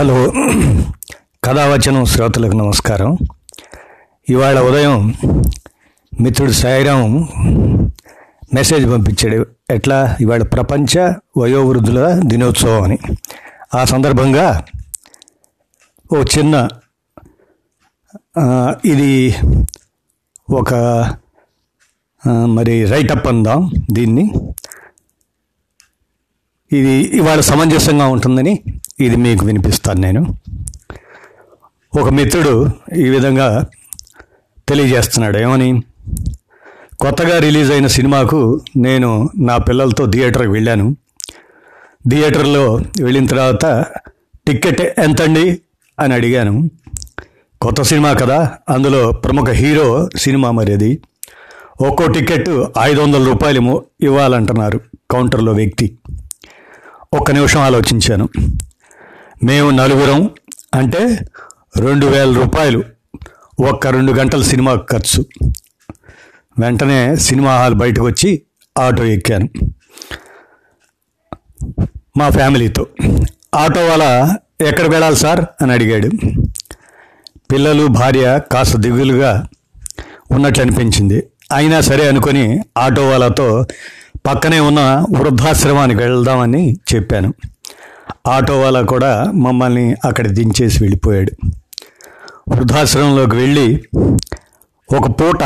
Hello. కథావచనం శ్రోతలకు నమస్కారం. ఇవాళ ఉదయం మిత్రుడు సాయిరాం మెసేజ్ పంపించాడు. ఎట్లా? ఇవాళ ప్రపంచ వయోవృద్ధుల దినోత్సవం అని ఆ సందర్భంగా ఓ చిన్న ఇది ఒక మరి రైటప్ అందాం దీన్ని. ఇది ఇవాళ సమంజసంగా ఉంటుందని ఇది మీకు వినిపిస్తాను నేను. ఒక మిత్రుడు ఈ విధంగా తెలియజేస్తున్నాడు. ఏమని? కొత్తగా రిలీజ్ అయిన సినిమాకు నేను నా పిల్లలతో థియేటర్కి వెళ్ళాను. థియేటర్లో వెళ్ళిన తర్వాత టికెట్ ఎంతండి అని అడిగాను. కొత్త సినిమా కదా అందులో ప్రముఖ హీరో సినిమా మరి అది. ఒక్కో టికెట్ ఐదు వందల రూపాయలు ఇవ్వాలంటున్నారు కౌంటర్లో వ్యక్తి. ఒక్క నిమిషం ఆలోచించాను. మేము నలుగురం అంటే రెండు వేల రూపాయలు ఒక్క రెండు గంటల సినిమా ఖర్చు. వెంటనే సినిమా హాల్ బయటకు వచ్చి ఆటో ఎక్కాను. మా ఫ్యామిలీతో. ఆటో వాళ్ళ ఎక్కడ వెళ్ళాలి సార్? అని అడిగాడు. పిల్లలు భార్య కాస్త దిగులుగా ఉన్నట్లు అనిపించింది. అయినా సరే అనుకొని ఆటో వాళ్ళతో పక్కనే ఉన్న వృద్ధాశ్రమానికి వెళ్దామని చెప్పాను. ఆటో వాళ్ళ కూడా మమ్మల్ని అక్కడ దించేసి వెళ్ళిపోయాడు. వృద్ధాశ్రమంలోకి వెళ్ళి ఒక పూట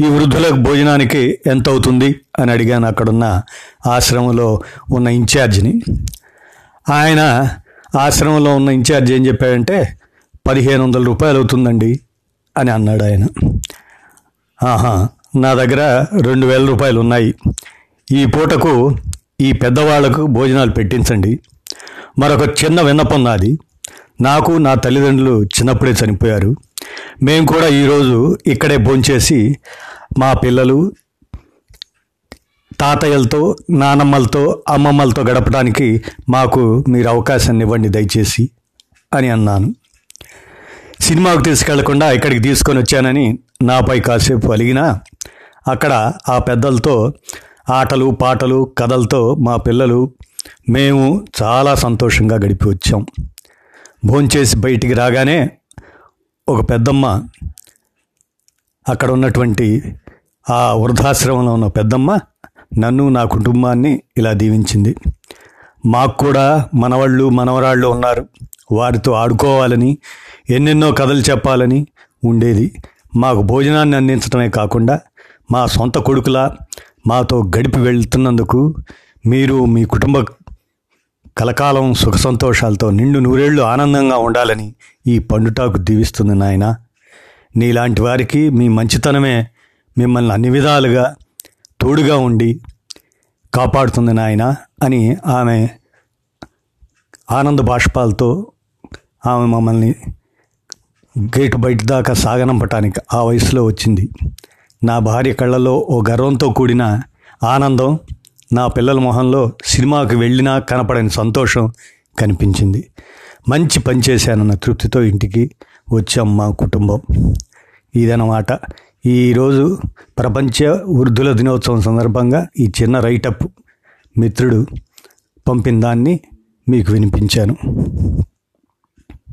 ఈ వృద్ధులకు భోజనానికి ఎంత అవుతుంది అని అడిగాను. అక్కడున్న ఆశ్రమంలో ఉన్న ఇన్ఛార్జిని. ఆయన ఆశ్రమంలో ఉన్న ఇన్ఛార్జ్ ఏం చెప్పాడంటే పదిహేను వందల రూపాయలు అవుతుందండి అని అన్నాడు ఆయన. ఆహా నా దగ్గర రెండు వేల రూపాయలు ఉన్నాయి. ఈ పూటకు ఈ పెద్దవాళ్ళకు భోజనాలు పెట్టించండి. మరొక చిన్న విన్నపం నాది. నాకు నా తల్లిదండ్రులు చిన్నప్పుడే చనిపోయారు. మేము కూడా ఈరోజు ఇక్కడే భోంచేసి మా పిల్లలు తాతయ్యలతో నానమ్మలతో అమ్మమ్మలతో గడపడానికి మాకు మీరు అవకాశాన్ని ఇవ్వండి దయచేసి అని అన్నాను. సినిమాకు తీసుకెళ్ళకుండా ఇక్కడికి తీసుకొని వచ్చానని నాపై కాసేపు అలిగినా అక్కడ ఆ పెద్దలతో ఆటలు పాటలు కథలతో మా పిల్లలు మేము చాలా సంతోషంగా గడిపి వచ్చాం. భోంచేసి బయటికి రాగానే ఒక పెద్దమ్మ అక్కడ ఉన్నటువంటి ఆ వృద్ధాశ్రమంలో ఉన్న పెద్దమ్మ నన్ను నా కుటుంబాన్ని ఇలా దీవించింది. మాకు కూడా మనవాళ్ళు మనవరాళ్ళు ఉన్నారు. వారితో ఆడుకోవాలని ఎన్నెన్నో కథలు చెప్పాలని ఉండేది. మాకు భోజనాన్ని అందించడమే కాకుండా మా సొంత కొడుకులా మాతో గడిపి వెళ్తున్నందుకు మీరు మీ కుటుంబ కలకాలం సుఖ సంతోషాలతో నిండు నూరేళ్ళు ఆనందంగా ఉండాలని ఈ పండుటాకు దీవిస్తుంది నాయన. నీలాంటి వారికి మీ మంచితనమే మిమ్మల్ని అన్ని విధాలుగా తోడుగా ఉండి కాపాడుతుంది నాయన అని ఆమె ఆనంద బాష్పాలతో ఆమె మమ్మల్ని గేటు బయట దాకా సాగనంపటానికి ఆ వయసులో వచ్చింది. నా భార్య కళ్ళలో ఓ గర్వంతో కూడిన ఆనందం నా పిల్లల మొహంలో సినిమాకి వెళ్ళినా కనపడని సంతోషం కనిపించింది. మంచి పని చేశానన్న తృప్తితో ఇంటికి వచ్చాం మా కుటుంబం. ఇదన్నమాట. ఈరోజు ప్రపంచ వృద్ధుల దినోత్సవం సందర్భంగా ఈ చిన్న రైటప్ మిత్రుడు పంపిన దాన్ని మీకు వినిపించాను.